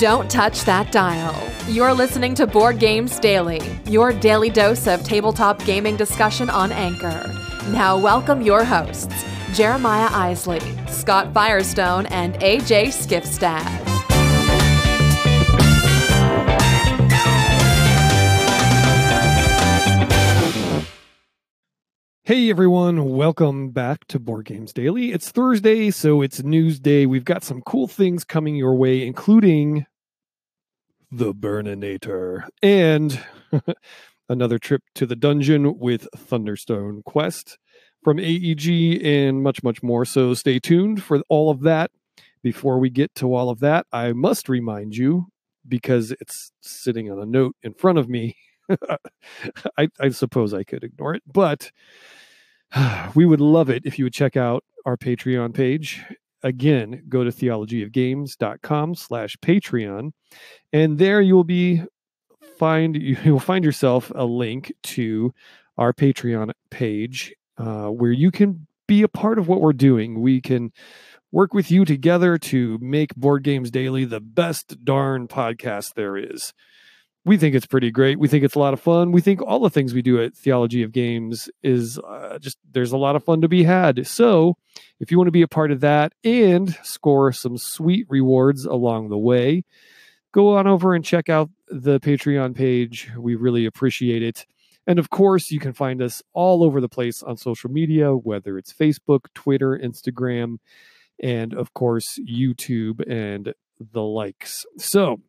Don't touch that dial. You're listening to Board Games Daily, your daily dose of tabletop gaming discussion on Anchor. Now, welcome your hosts, Jeremiah Isley, Scott Firestone, and AJ Skifstad. Hey everyone, welcome back to Board Games Daily. It's Thursday, so it's news day. We've got some cool things coming your way, including the Burninator and another trip to the dungeon with Thunderstone Quest from AEG and much, much more. So stay tuned for all of that. Before we get to all of that, I must remind you, because it's sitting on a note in front of me. I, I suppose I could ignore it, but we would love it if you would check out our Patreon page. Again, go to theologyofgames.com slash Patreon, and there you will be find you will find yourself a link to our Patreon page uh, where you can be a part of what we're doing. We can work with you together to make Board Games Daily the best darn podcast there is we think it's pretty great. We think it's a lot of fun. We think all the things we do at Theology of Games is uh, just there's a lot of fun to be had. So, if you want to be a part of that and score some sweet rewards along the way, go on over and check out the Patreon page. We really appreciate it. And of course, you can find us all over the place on social media, whether it's Facebook, Twitter, Instagram, and of course, YouTube and the likes. So,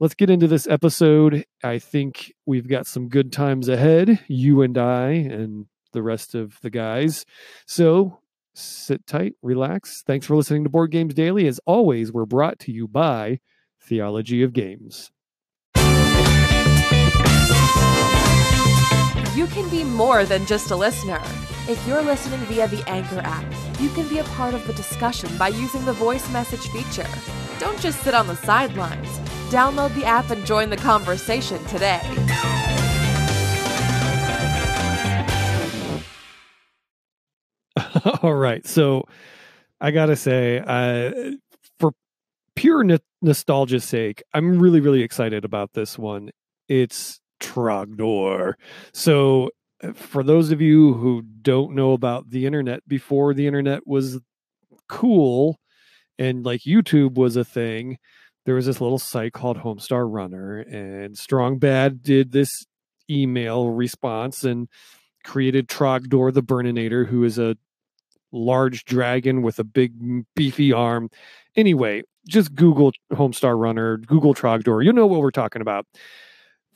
let's get into this episode. I think we've got some good times ahead, you and I, and the rest of the guys. So sit tight, relax. Thanks for listening to Board Games Daily. As always, we're brought to you by Theology of Games. You can be more than just a listener. If you're listening via the Anchor app, you can be a part of the discussion by using the voice message feature. Don't just sit on the sidelines. Download the app and join the conversation today. All right. So I got to say, uh, for pure n- nostalgia's sake, I'm really, really excited about this one. It's Trogdor. So uh, for those of you who don't know about the internet before the internet was cool and like YouTube was a thing, there was this little site called Homestar Runner, and Strong Bad did this email response and created Trogdor the Burninator, who is a large dragon with a big beefy arm. Anyway, just Google Homestar Runner, Google Trogdor. You know what we're talking about.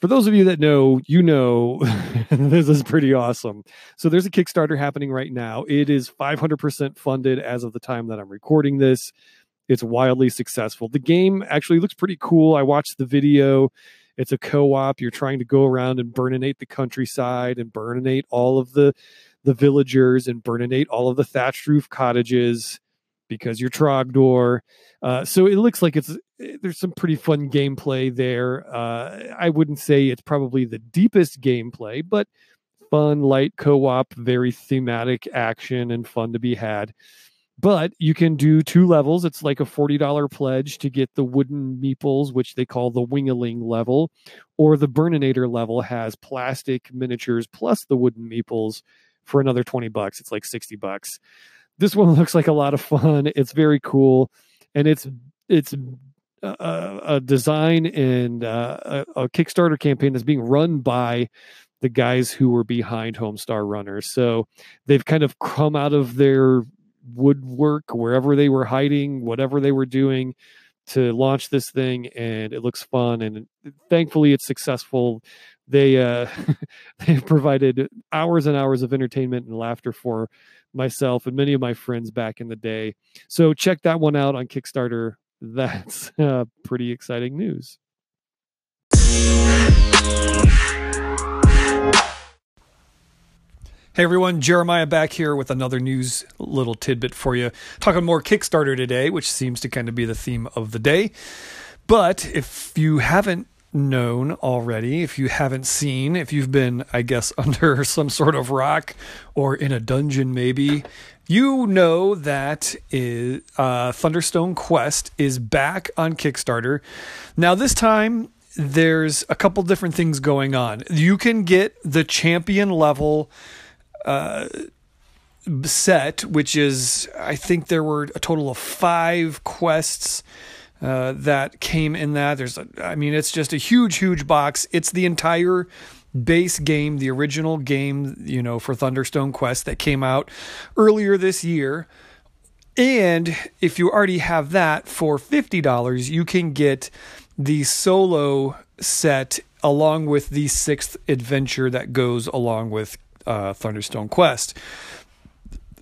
For those of you that know, you know this is pretty awesome. So there's a Kickstarter happening right now. It is 500% funded as of the time that I'm recording this. It's wildly successful. The game actually looks pretty cool. I watched the video. It's a co-op. You're trying to go around and burninate the countryside and burninate all of the the villagers and burninate all of the thatched roof cottages because you're Trogdor. Uh, so it looks like it's there's some pretty fun gameplay there. Uh, I wouldn't say it's probably the deepest gameplay, but fun, light co-op, very thematic action and fun to be had but you can do two levels. It's like a $40 pledge to get the wooden meeples, which they call the wingaling level, or the Burninator level has plastic miniatures plus the wooden meeples for another 20 bucks. It's like 60 bucks. This one looks like a lot of fun. It's very cool. And it's, it's, a, a design and uh, a, a Kickstarter campaign that's being run by the guys who were behind Homestar Runners. So they've kind of come out of their woodwork wherever they were hiding, whatever they were doing to launch this thing and it looks fun and thankfully it's successful. They uh they provided hours and hours of entertainment and laughter for myself and many of my friends back in the day. So check that one out on kickstarter. That's uh, pretty exciting news Hey everyone, Jeremiah back here with another news little tidbit for you. Talking more Kickstarter today, which seems to kind of be the theme of the day. But if you haven't known already, if you haven't seen, if you've been, I guess, under some sort of rock or in a dungeon, maybe, you know that is, uh, Thunderstone Quest is back on Kickstarter. Now, this time, there's a couple different things going on. You can get the champion level uh, set, which is, I think there were a total of five quests uh, that came in that. There's, a, I mean, it's just a huge, huge box. It's the entire base game, the original game, you know, for Thunderstone Quest that came out earlier this year. And if you already have that for $50, you can get the solo set along with the sixth adventure that goes along with uh, Thunderstone Quest.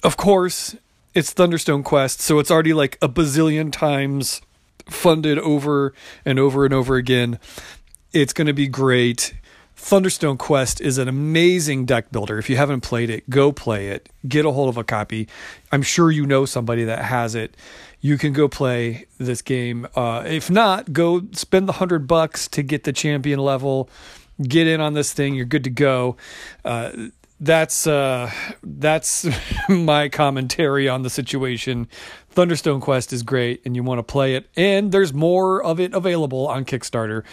Of course, it's Thunderstone Quest, so it's already like a bazillion times funded over and over and over again. It's going to be great. Thunderstone Quest is an amazing deck builder. If you haven't played it, go play it. Get a hold of a copy. I'm sure you know somebody that has it. You can go play this game. Uh, if not, go spend the hundred bucks to get the champion level. Get in on this thing. You're good to go. Uh, that's uh, that's my commentary on the situation. Thunderstone Quest is great, and you want to play it. And there's more of it available on Kickstarter,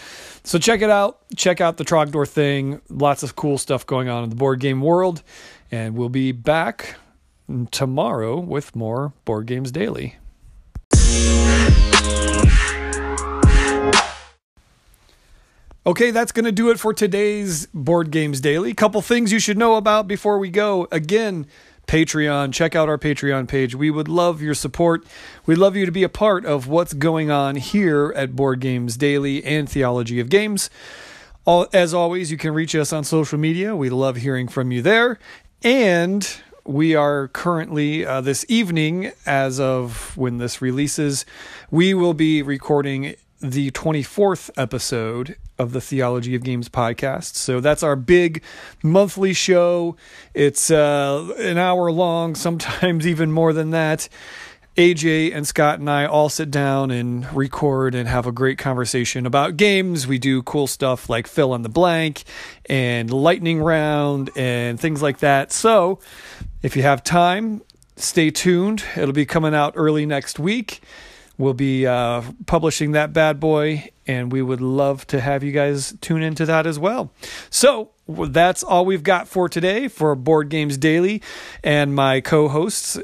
so check it out. Check out the Trogdor thing. Lots of cool stuff going on in the board game world, and we'll be back tomorrow with more Board Games Daily. Okay, that's going to do it for today's Board Games Daily. Couple things you should know about before we go. Again, Patreon. Check out our Patreon page. We would love your support. We'd love you to be a part of what's going on here at Board Games Daily and Theology of Games. All, as always, you can reach us on social media. We love hearing from you there. And we are currently, uh, this evening, as of when this releases, we will be recording the 24th episode of the Theology of Games podcast. So that's our big monthly show. It's uh, an hour long, sometimes even more than that. AJ and Scott and I all sit down and record and have a great conversation about games. We do cool stuff like fill in the blank and lightning round and things like that. So if you have time, stay tuned. It'll be coming out early next week. We'll be uh, publishing that bad boy, and we would love to have you guys tune into that as well. So that's all we've got for today for Board Games Daily and my co hosts,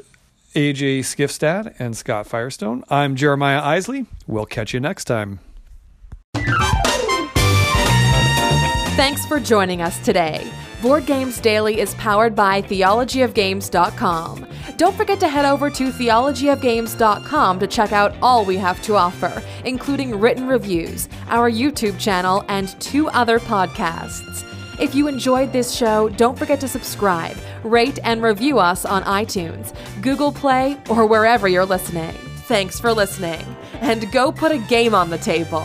AJ Skifstad and Scott Firestone. I'm Jeremiah Isley. We'll catch you next time. Thanks for joining us today. Board Games Daily is powered by theologyofgames.com. Don't forget to head over to theologyofgames.com to check out all we have to offer, including written reviews, our YouTube channel, and two other podcasts. If you enjoyed this show, don't forget to subscribe, rate, and review us on iTunes, Google Play, or wherever you're listening. Thanks for listening, and go put a game on the table.